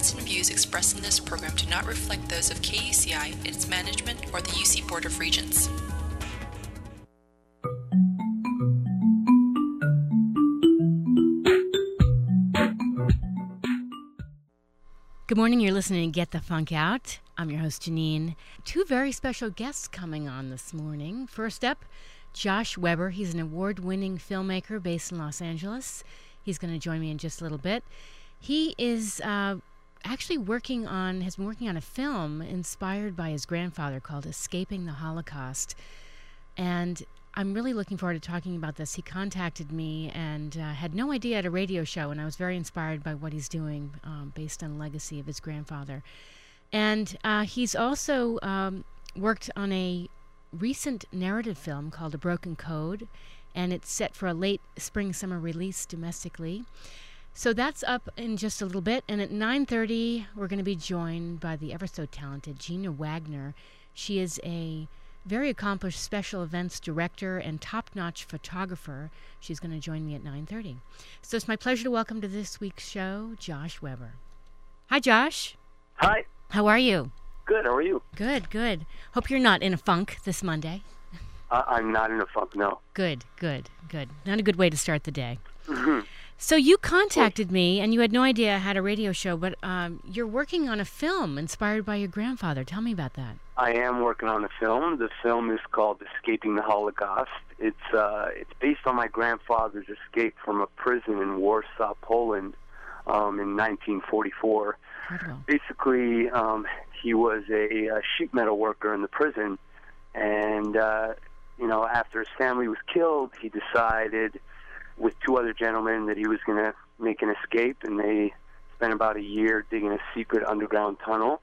and views expressed in this program do not reflect those of KUCI, its management, or the UC Board of Regents. Good morning. You're listening to Get the Funk Out. I'm your host, Janine. Two very special guests coming on this morning. First up, Josh Weber. He's an award winning filmmaker based in Los Angeles. He's going to join me in just a little bit. He is uh, actually working on, has been working on a film inspired by his grandfather called Escaping the Holocaust. And I'm really looking forward to talking about this. He contacted me and uh, had no idea at a radio show, and I was very inspired by what he's doing um, based on the legacy of his grandfather. And uh, he's also um, worked on a recent narrative film called A Broken Code, and it's set for a late spring summer release domestically. So that's up in just a little bit, and at 9:30 we're going to be joined by the ever so talented Gina Wagner. She is a very accomplished special events director and top-notch photographer. She's going to join me at 9:30. So it's my pleasure to welcome to this week's show Josh Weber. Hi Josh. Hi. How are you? Good. How are you? Good, good. Hope you're not in a funk this Monday. Uh, I'm not in a funk. No. Good, good, good. Not a good way to start the day. Mhm. So you contacted me, and you had no idea I had a radio show, but um, you're working on a film inspired by your grandfather. Tell me about that. I am working on a film. The film is called Escaping the Holocaust. It's uh, it's based on my grandfather's escape from a prison in Warsaw, Poland, um, in 1944. Incredible. Basically, um, he was a, a sheet metal worker in the prison, and uh, you know, after his family was killed, he decided with two other gentlemen that he was going to make an escape, and they spent about a year digging a secret underground tunnel.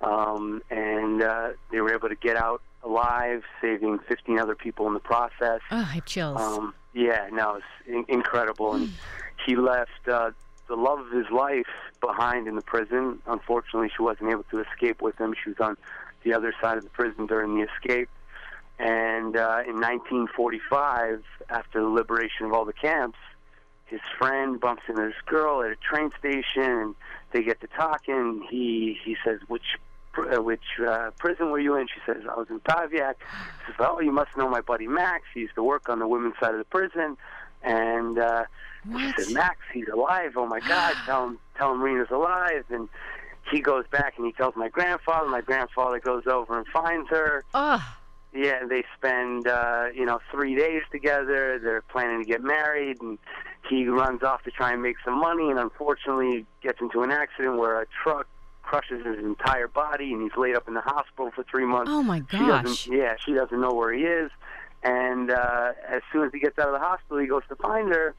Um, and uh, they were able to get out alive, saving 15 other people in the process. Oh, I chills. Um, yeah, no, it's in- incredible. And he left uh, the love of his life behind in the prison. Unfortunately, she wasn't able to escape with him. She was on the other side of the prison during the escape. And uh, in 1945, after the liberation of all the camps, his friend bumps into this girl at a train station, and they get to talking. He he says, "Which pr- uh, which uh, prison were you in?" She says, "I was in Pawiak." He says, "Oh, you must know my buddy Max. He used to work on the women's side of the prison." And uh, what? she said, "Max, he's alive. Oh my God, tell him tell him Rena's alive." And he goes back and he tells my grandfather. My grandfather goes over and finds her. Oh, Yeah, they spend uh, you know three days together. They're planning to get married, and he runs off to try and make some money, and unfortunately gets into an accident where a truck crushes his entire body, and he's laid up in the hospital for three months. oh my She gosh. doesn't, yeah, she doesn't know where he is, and uh, as soon as he gets out of the hospital, he goes to find her,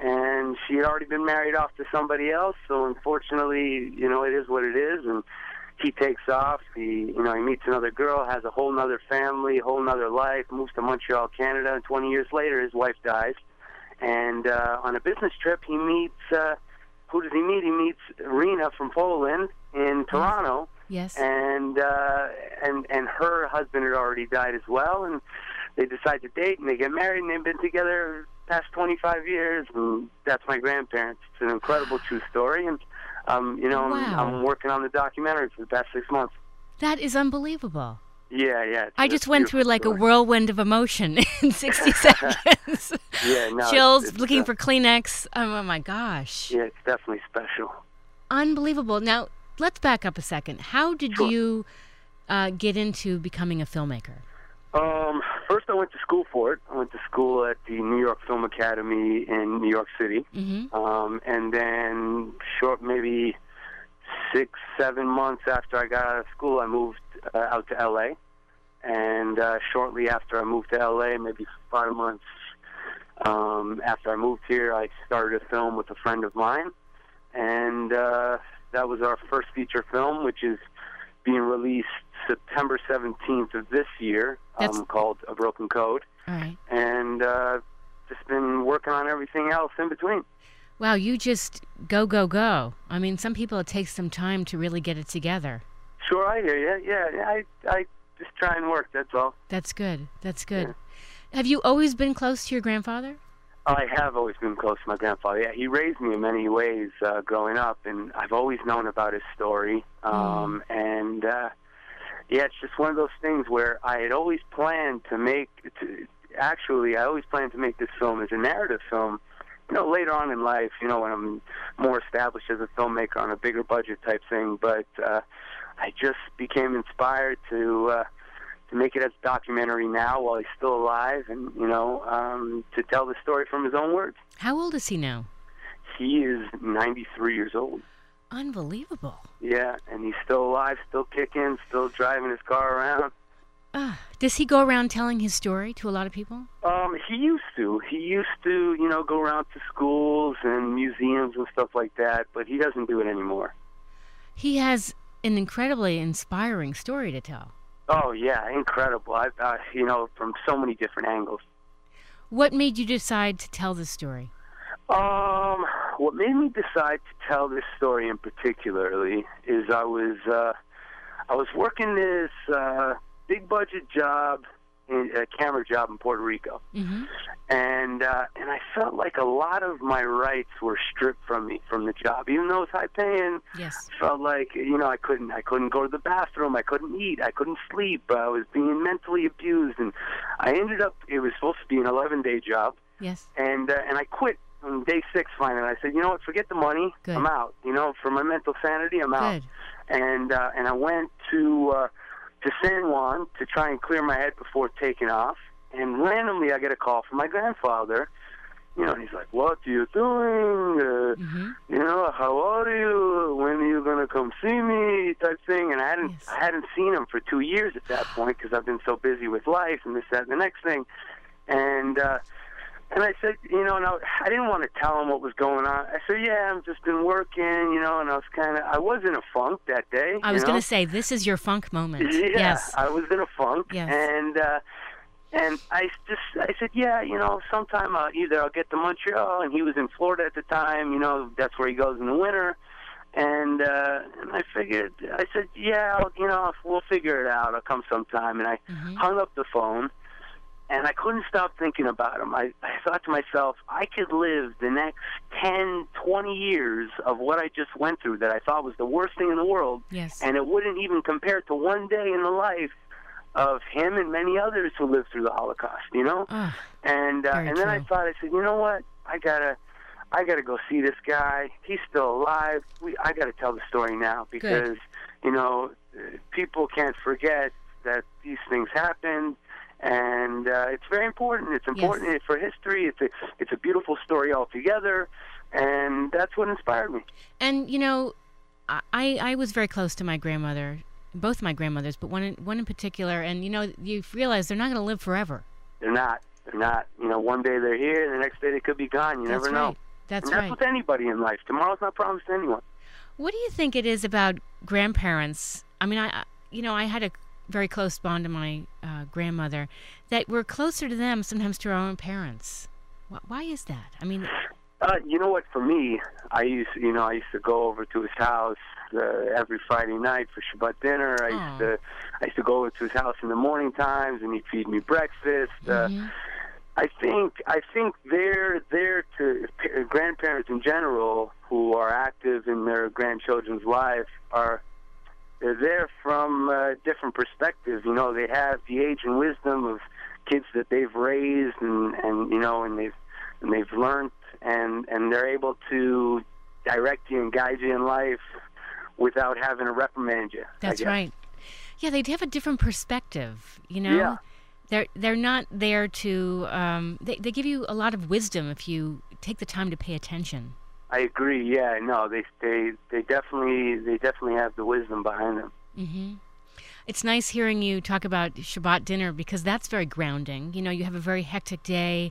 and she had already been married off to somebody else. So unfortunately, you know, it is what it is, and he takes off. He, you know, he meets another girl, has a whole nother family, whole nother life, moves to Montreal, Canada, and 20 years later, his wife dies. And uh, on a business trip, he meets. Uh, who does he meet? He meets Rena from Poland in Toronto yes. and uh, and and her husband had already died as well, and they decide to date and they get married and they've been together past 25 years, and that's my grandparents. It's an incredible true story, and um, you know I'm, I'm working on the documentary for the past six months. that is unbelievable. Yeah, yeah. it's- I it's just went through like a whirlwind of emotion in 60 seconds. Yeah, no, Chills, it's, looking uh, for Kleenex. Oh, oh my gosh. Yeah, it's definitely special. Unbelievable. Now, let's back up a second. How did Sure. you uh, get into becoming a filmmaker? Um, first, I went to school for it. I went to school at the New York Film Academy in New York City. Mm-hmm. Um, and then, short maybe six, seven months after I got out of school, I moved uh, out to LA. And uh, shortly after I moved to LA, maybe five months um, after I moved here, I started a film with a friend of mine. And uh, that was our first feature film, which is being released September 17th of this year, um, called A Broken Code. All right. And uh, just been working on everything else in between. Wow, you just go, go, go. I mean, some people it takes some time to really get it together. Sure, I hear you. Yeah, yeah, I, I just try and work. That's all. That's good. That's good. Have you always been close to your grandfather? I have always been close to my grandfather. Yeah, he raised me in many ways uh, growing up, and I've always known about his story. Um, And uh, yeah, it's just one of those things where I had always planned to make. To, actually, I always planned to make this film as a narrative film. You know, later on in life, you know, when I'm more established as a filmmaker on a bigger budget type thing. But uh, I just became inspired to. Uh, to make it as a documentary now while he's still alive and you know um, to tell the story from his own words How old is he now? he is 93 years old Unbelievable. yeah and he's still alive still kicking still driving his car around Ah, does he go around telling his story to a lot of people? um he used to he used to you know go around to schools and museums and stuff like that but he doesn't do it anymore He has an incredibly inspiring story to tell. oh yeah incredible i uh, you know from so many different angles What made you decide to tell this story? Um, what made me decide to tell this story in particularly is I was uh, I was working this uh, big budget job, in, a camera job in Puerto Rico, Mm-hmm. and uh, and I felt like a lot of my rights were stripped from me from the job, even though it was high paying. Yes. Felt like you know I couldn't I couldn't go to the bathroom, I couldn't eat, I couldn't sleep. I was being mentally abused, and I ended up. It was supposed to be an 11 day job Yes. and uh, and I quit on day six finally. I said, you know what, forget the money. Good. I'm out. You know, for my mental sanity, I'm out. Good. And uh, and I went to uh, to San Juan to try and clear my head before taking off. And randomly, I get a call from my grandfather. You know, and he's like, "What are you doing? Uh, Mm-hmm. you know, how are you? When are you gonna come see me?" Type thing. And I hadn't Yes. I hadn't seen him for two years at that point because I've been so busy with life and this, that, and the next thing. And uh, and I said, you know, and I, I didn't want to tell him what was going on. I said, yeah, I've just been working, you know, and I was kind of, I was in a funk that day. I was going to say, this is your funk moment. Yeah, Yes. I was in a funk, Yes. and uh, and I just I said, yeah, you know, sometime uh, either I'll get to Montreal, and he was in Florida at the time, you know, that's where he goes in the winter, and uh, and I figured, I said, yeah, I'll, you know, we'll figure it out. I'll come sometime, and I Mhm. hung up the phone. And I couldn't stop thinking about him. I, I thought to myself, I could live the next 10, 20 years of what I just went through that I thought was the worst thing in the world Yes. and it wouldn't even compare to one day in the life of him and many others who lived through the Holocaust. You know, Ah, and uh, and then I thought I said, you know what, I gotta. I got to go see this guy. He's still alive. We, I got to tell the story now because, you know, uh, people can't forget that these things happened, and uh, it's very important. It's important for history. It's a it's a beautiful story altogether, and that's what inspired me. and you know, I I was very close to my grandmother, both my grandmothers, but one in, one in particular. And you know, you realize they're not going to live forever. They're not. They're not. You know, one day they're here, and the next day they could be gone. You That's never right. know. That's that's right. with anybody in life. Tomorrow's not promised to anyone. What do you think it is about grandparents? I mean, I- you know, I had a very close bond to my uh, grandmother that we're closer to them sometimes to our own parents. Wh- Why is that? I mean, Uh, you know what? For me, I used, you know, I used to go over to his house uh, every Friday night for Shabbat dinner. I Aw. used to, I used to go over to his house in the morning times, and he'd feed me breakfast. Uh, mhm. I think, I think they're there to pa- grandparents in general who are active in their grandchildren's life are. They're there from a different perspective. You know, they have the age and wisdom of kids that they've raised, and and you know, and they've and they've learned, and and they're able to direct you and guide you in life without having to reprimand you. That's right. Yeah, they have a different perspective. You know, Yeah. they're they're not there to. Um, they they give you a lot of wisdom if you take the time to pay attention. I agree. Yeah, no, they they they definitely they definitely have the wisdom behind them. hmm It's nice hearing you talk about Shabbat dinner because that's very grounding. You know, you have a very hectic day,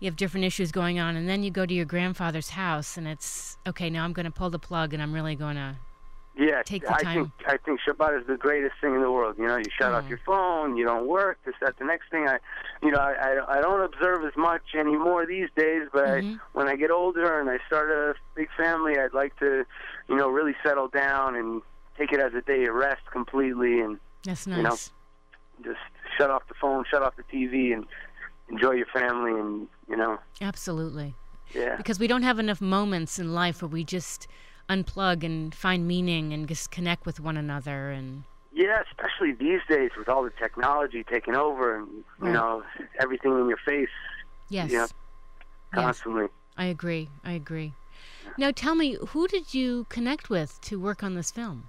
you have different issues going on, and then you go to your grandfather's house, and it's okay. Now I'm going to pull the plug, and I'm really going to. Yeah, Take the I time. think I think Shabbat is the greatest thing in the world. You know, you shut off Mm. your phone, you don't work. This, that, the next thing. I, you know, I I, I don't observe as much anymore these days. But I, Mhm. when I get older and I start a big family, I'd like to, you know, really settle down and take it as a day of rest completely and That's You know, just shut off the phone, shut off the TV, and enjoy your family, and you know. Absolutely. Yeah. Because we don't have enough moments in life where we just unplug and find meaning and just connect with one another and. Yeah, especially these days with all the technology taking over and you Right. know everything in your face Yes. Yeah. Yes. constantly. I agree. I agree. Now tell me, who did you connect with to work on this film?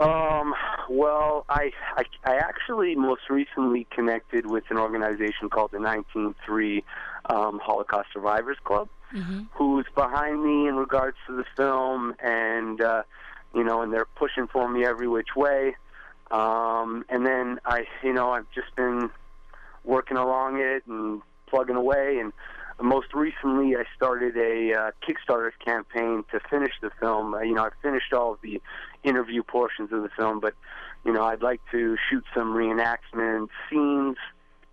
Um, well, I, I I actually most recently connected with an organization called the 193 um, Holocaust Survivors Club, Mm-hmm. who's behind me in regards to the film, and uh, you know, and they're pushing for me every which way. Um, and then I, you know, I've just been working along it and plugging away. And most recently, I started a uh, Kickstarter campaign to finish the film. Uh, you know, I finished all of the interview portions of the film, but you know, I'd like to shoot some reenactment scenes.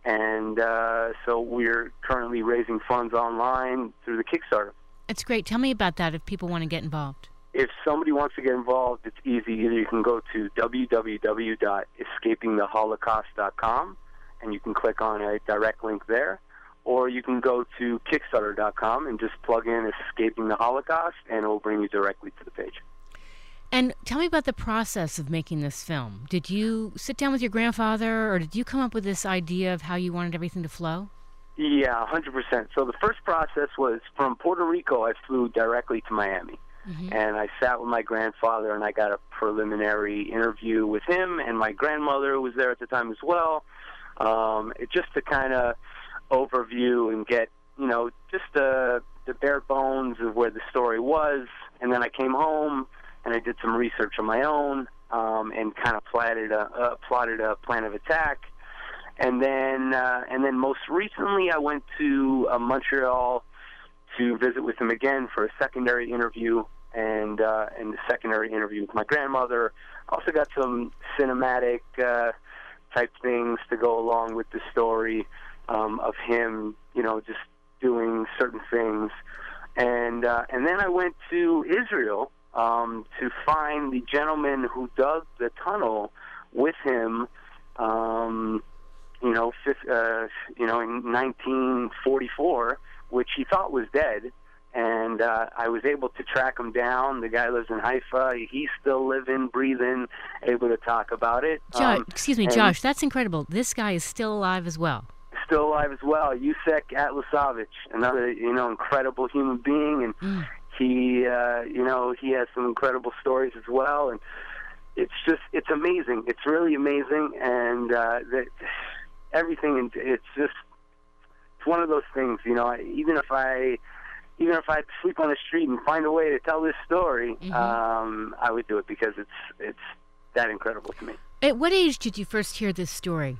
And uh, so we're currently raising funds online through the Kickstarter. It's great. Tell me about that if people want to get involved. If somebody wants to get involved, it's easy. Either you can go to www.escapingtheholocaust.com and you can click on a direct link there, or you can go to Kickstarter.com and just plug in Escaping the Holocaust and it will bring you directly to the page. And tell me about the process of making this film. Did you sit down with your grandfather, or did you come up with this idea of how you wanted everything to flow? Yeah, 100%. So the first process was from Puerto Rico, I flew directly to Miami. Mhm. And I sat with my grandfather and I got a preliminary interview with him, and my grandmother was there at the time as well. Um, it, just to kind of overview and get, you know, just the, the bare bones of where the story was. And then I came home and I did some research on my own um, and kind of plotted a, uh, plotted a plan of attack and then uh, and then most recently I went to uh, Montreal to visit with him again for a secondary interview and uh, and the secondary interview with my grandmother. Also got some cinematic uh, type things to go along with the story um, of him, you know, just doing certain things. And uh, and then I went to Israel um, to find the gentleman who dug the tunnel with him. Um, you know, uh, you know, in 1944, which he thought was dead. And uh, I was able to track him down. The guy lives in Haifa. He's still living, breathing, able to talk about it. Um, excuse me, Josh, that's incredible. This guy is still alive as well. still alive as well. Yusek Atlasovich, another you know incredible human being, and Mm. He uh, you know he has some incredible stories as well. And it's just it's amazing. It's really amazing, and uh, that everything. and It's just it's one of those things. You know, I, even if I even if I sleep on the street and find a way to tell this story, Mhm. um, I would do it because it's it's that incredible to me. At what age did you first hear this story?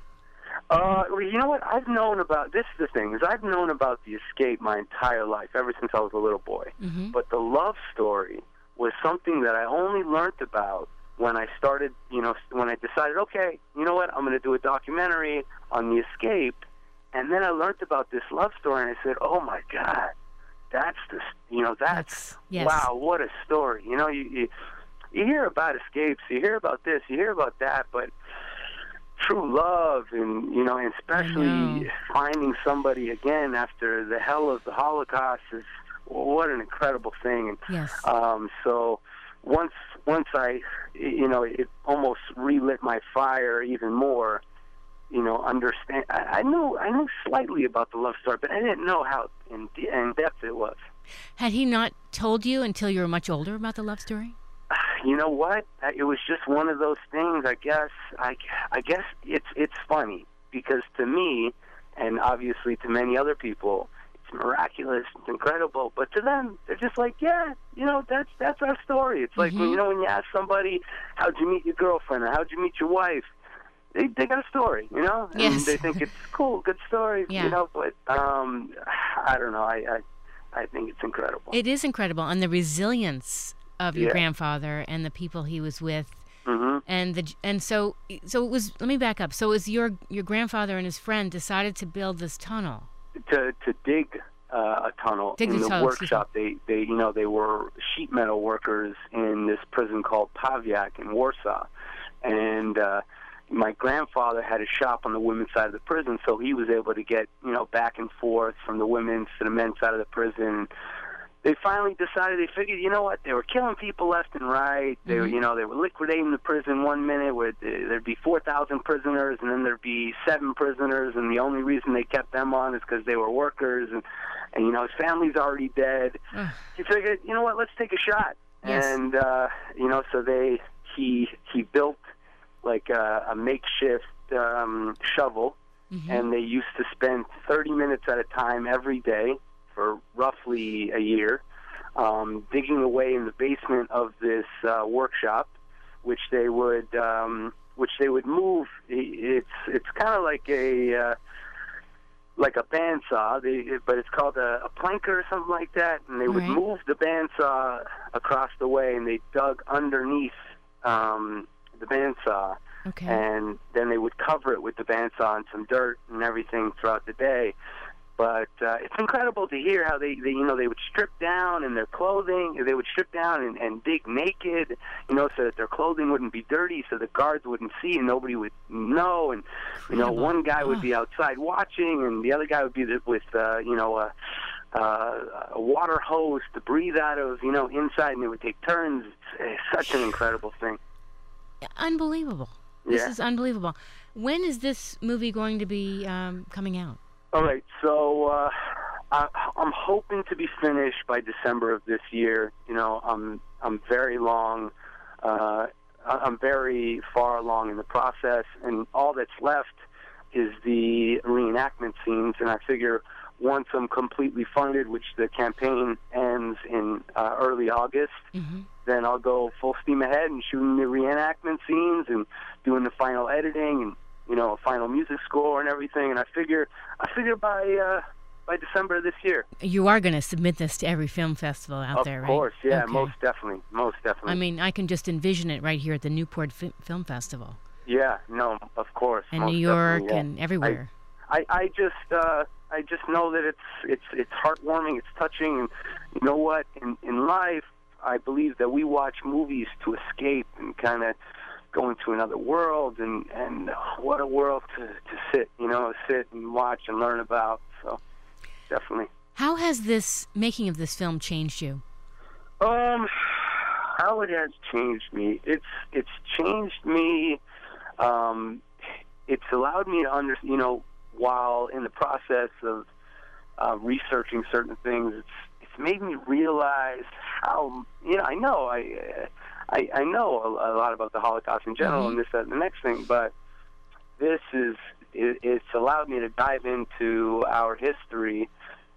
Uh, you know what? I've known about this. Is the thing is, I've known about the escape my entire life, ever since I was a little boy. Mm-hmm. But the love story was something that I only learned about when I started. You know, when I decided, okay, you know what? I'm going to do a documentary on the escape, and then I learned about this love story, and I said, oh my god, that's the. You know, that's, That's- yes. wow, what a story. You know, you. you you hear about escapes, you hear about this, you hear about that, but true love and you know, and especially know. finding somebody again after the hell of the Holocaust is what an incredible thing. And Yes. um, so once once I, you know, it almost relit my fire even more. You know, understand. I, I knew I knew slightly about the love story, but I didn't know how in, in depth it was. Had he not told you until you were much older about the love story? You know what? It was just one of those things. I guess. I, I guess it's it's funny because to me, and obviously to many other people, it's miraculous. It's incredible. But to them, they're just like, yeah, you know, that's that's our story. It's like Mhm. you know when you ask somebody, how'd you meet your girlfriend or how'd you meet your wife. They, they got a story, you know, and Yes. they think it's cool, good story, Yeah. you know. But um, I don't know. I, I I think it's incredible. It is incredible, and the resilience of your Yeah. grandfather and the people he was with, hmm and the and so so it was. Let me back up. So it was your your grandfather and his friend decided to build this tunnel. to to dig uh, a tunnel Dig in the the tunnel, workshop. They they you know they were sheet metal workers in this prison called Pawiak in Warsaw, and uh, my grandfather had a shop on the women's side of the prison, so he was able to get you know back and forth from the women's to the men's side of the prison. They finally decided they figured, you know what? They were killing people left and right. They were, Mhm. you know, they were liquidating the prison one minute where th- there'd be 4,000 prisoners, and then there'd be seven prisoners, and the only reason they kept them on is because they were workers, and and you know his family's already dead. He figured, you know what? Let's take a shot. Yes. And uh, you know, so they he he built like a, a makeshift um, shovel, Mhm. and they used to spend 30 minutes at a time every day for roughly a year, um, digging away in the basement of this uh, workshop, which they would um, which they would move. It's it's kind of like a uh, like a bandsaw, they, but it's called a, a planker or something like that. And they would Right. move the bandsaw across the way, and they dug underneath um, the bandsaw okay. and then they would cover it with the bandsaw and some dirt and everything throughout the day. But uh, it's incredible to hear how they, they, you know, they would strip down in their clothing. They would strip down and, and dig naked, you know, so that their clothing wouldn't be dirty, so the guards wouldn't see and nobody would know. And you know, one guy would be outside watching, and the other guy would be with, uh, you know, a, uh, a water hose to breathe out of, you know, inside, and they would take turns. It's, it's such an incredible thing. Unbelievable. This Yeah. is unbelievable. When is this movie going to be um, coming out? All right, so uh, I, I'm hoping to be finished by December of this year. You know, I'm I'm very long. Uh, I'm very far along in the process, and all that's left is the reenactment scenes. And I figure once I'm completely funded, which the campaign ends in uh, early August, hmm then I'll go full steam ahead and shooting the reenactment scenes and doing the final editing and you know a final music score and everything. And I figure I figure by uh, by December of this year. You are going to submit this to every film festival out of there, right? Of course, yeah, Okay. most definitely, most definitely. I mean, I can just envision it right here at the Newport Fi- Film Festival, yeah, no, of course. and New York, yeah. and everywhere. I, I just uh, I just know that it's it's it's heartwarming, it's touching, and you know what? In in life, I believe that we watch movies to escape and kind of go to another world, and and what a world to to sit, you know, sit and watch and learn about. So definitely. How has this making of this film changed you? Um, how it has changed me. It's it's changed me. Um, it's allowed me to under you know while in the process of uh, researching certain things, it's it's made me realize how you know I know I uh, I, I know a, a lot about the Holocaust in general Mhm. and this that and the next thing, but this is it, it's allowed me to dive into our history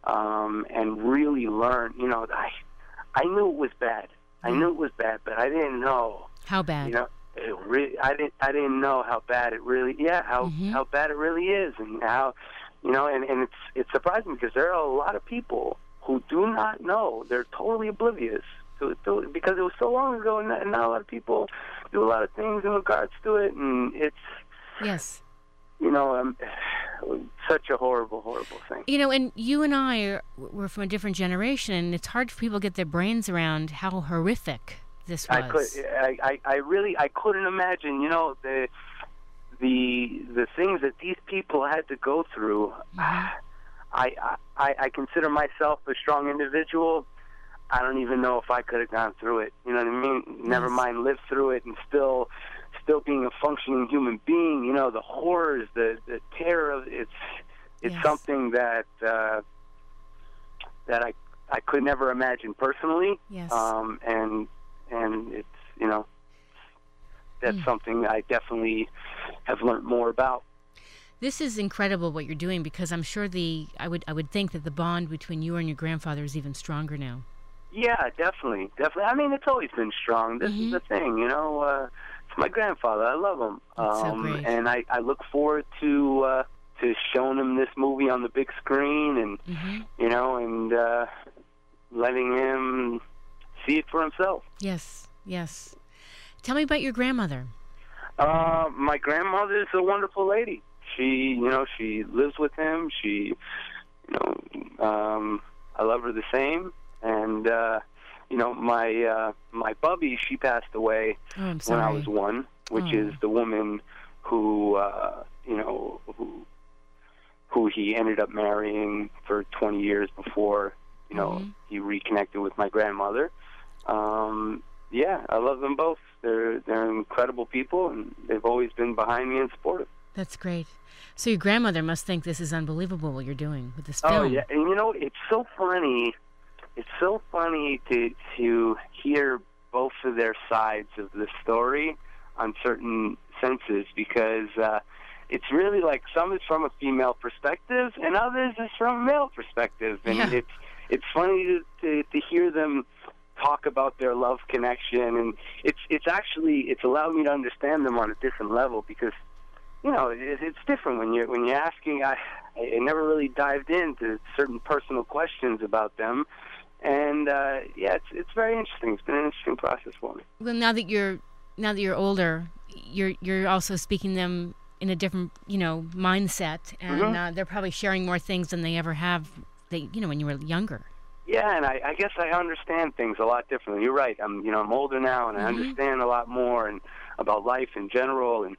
um, and really learn. You know, I I knew it was bad. I Mhm. knew it was bad, but I didn't know. How bad? You know, it really. I didn't. I didn't know how bad it really. Yeah, how Mhm. how bad it really is, and how you know. And and it's it's surprising because there are a lot of people who do not know. They're totally oblivious to, to because it was so long ago, and now a lot of people do a lot of things in regards to it, and it's yes. you know um, such a horrible, horrible thing. You know, and you and I are we're from a different generation, and it's hard for people to get their brains around how horrific this was. I could, I, I, I really, I couldn't imagine. You know, the the the things that these people had to go through. Mhm. I, I, I consider myself a strong individual. I don't even know if I could have gone through it. You know what I mean? Never Yes. mind live through it and still, still being a functioning human being. You know, the horrors, the the terror of it's, it's Yes. something that uh, that I I could never imagine personally yes. um, and and it's you know that's Mm. something I definitely have learned more about. This is incredible what you're doing because I'm sure the I would I would think that the bond between you and your grandfather is even stronger now. Yeah, definitely, definitely. I mean, it's always been strong. This Mhm. is the thing, you know. Uh, it's my grandfather. I love him, That's so um, great. and I I look forward to uh, to showing him this movie on the big screen, and hmm you know, and uh, letting him see it for himself. Yes, yes. Tell me about your grandmother. Uh, my grandmother's a wonderful lady. She, you know, she lives with him. She, you know, um, I love her the same. And uh, you know, my uh, my bubby, she passed away Oh, when. I was one, which Oh. is the woman who uh, you know who who he ended up marrying for 20 years before you know Mhm. he reconnected with my grandmother. Um, yeah, I love them both. They're they're incredible people, and they've always been behind me and supportive. That's great. So your grandmother must think this is unbelievable what you're doing with this film. Oh yeah, and you know it's so funny. It's so funny to to hear both of their sides of the story on certain senses because uh, it's really like some is from a female perspective and others is from a male perspective, and Yeah. it's it's funny to, to to hear them talk about their love connection and it's it's actually it's allowed me to understand them on a different level because you know, it, it's different when you're when you're asking. I I never really dived into certain personal questions about them, and uh, yeah, it's it's very interesting. It's been an interesting process for me. Well, now that you're now that you're older, you're you're also speaking them in a different you know mindset, and Mhm. uh, they're probably sharing more things than they ever have. They you know when you were younger. Yeah, and I, I guess I understand things a lot differently. You're right. I'm you know I'm older now, and I Mhm. understand a lot more and about life in general, and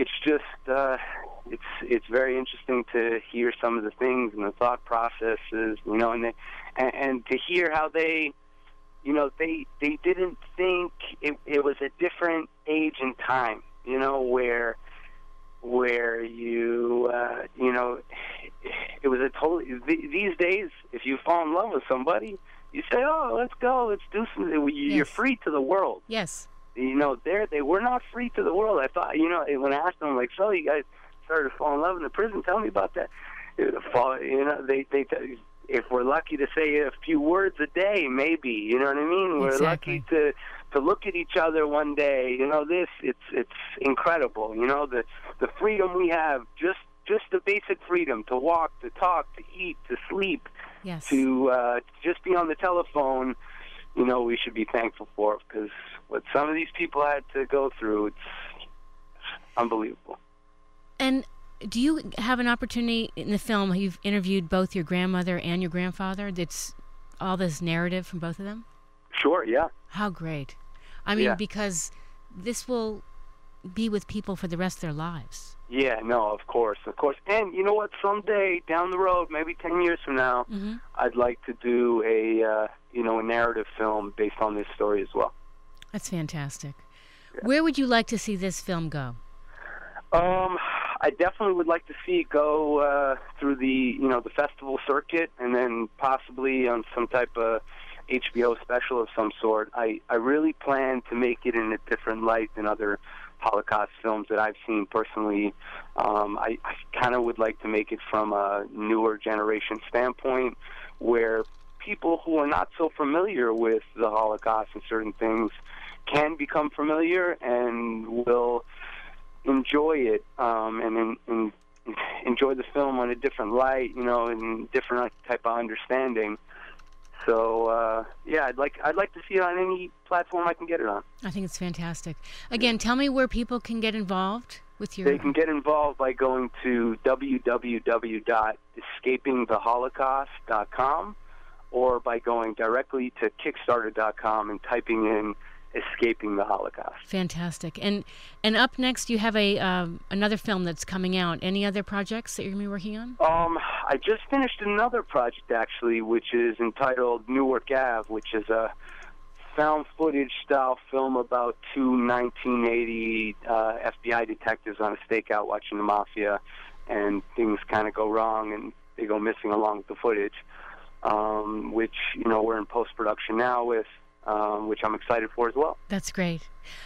it's just uh, it's it's very interesting to hear some of the things and the thought processes, you know, and they, and, and to hear how they, you know, they they didn't think it, it was a different age and time, you know, where where you uh, you know it was a totally th- these days if you fall in love with somebody you say oh let's go. Let's do something You- you're free to the world. Yes. You know they they were not free to the world. I thought you know when i asked them like so you guys started to fall in love in the prison? Tell me about that. Fall you know they they if we're lucky to say a few words a day maybe you know what i mean? We're Exactly. lucky to to look at each other one day. You know this it's it's incredible you know the the freedom we have just just the basic freedom to walk to talk to eat to sleep Yes. to uh, just be on the telephone, you know, we should be thankful for because what some of these people had to go through, it's unbelievable. And do you have an opportunity in the film? You've interviewed both your grandmother and your grandfather. That's all this narrative from both of them. Sure, yeah. How great! I mean, Yeah. because this will be with people for the rest of their lives. Yeah, no, of course, of course. And you know what? Someday down the road, maybe 10 years from now, hmm I'd like to do a, uh, you know, a narrative film based on this story as well. That's fantastic. Where would you like to see this film go? Um, I definitely would like to see it go uh, through the you know the festival circuit, and then possibly on some type of HBO special of some sort. I I really plan to make it in a different light than other Holocaust films that I've seen personally. Um, I, I kind of would like to make it from a newer generation standpoint, where people who are not so familiar with the Holocaust and certain things can become familiar and will enjoy it um, and, and, and enjoy the film on a different light, you know, and different type of understanding. So uh, yeah, I'd like I'd like to see it on any platform I can get it on. I think it's fantastic. Again, tell me where people can get involved with your. They can get involved by going to www.escapingtheholocaust.com or by going directly to Kickstarter.com and typing in "Escaping the Holocaust." Fantastic. And and up next, you have a um, another film that's coming out. Any other projects that you're gonna be working on? Um, I just finished another project actually, which is entitled Newark Ave, which is a found footage style film about two 1980 uh, FBI detectives on a stakeout watching the mafia, and things kind of go wrong and they go missing along with the footage. Um, which you know we're in post production now with, um, which I'm excited for as well. That's great.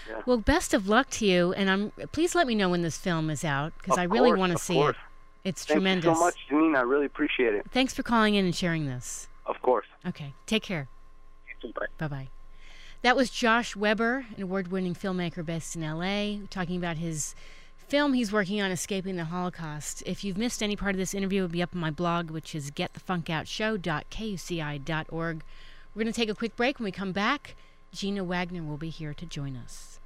Yeah. Well, best of luck to you, and I'm please let me know when this film is out because I really want to of see course. it. It's Thank tremendous. you so much, Janine. I really appreciate it. Thanks for calling in and sharing this. Of course. Okay, take care. Bye. Bye bye. That was Josh Weber, an award winning filmmaker based in LA, talking about his film he's working on, Escaping the Holocaust. If you've missed any part of this interview, it'll be up on my blog, which is getthefunkoutshow.kuci.org. We're going to take a quick break. When we come back, Gina Wagner will be here to join us.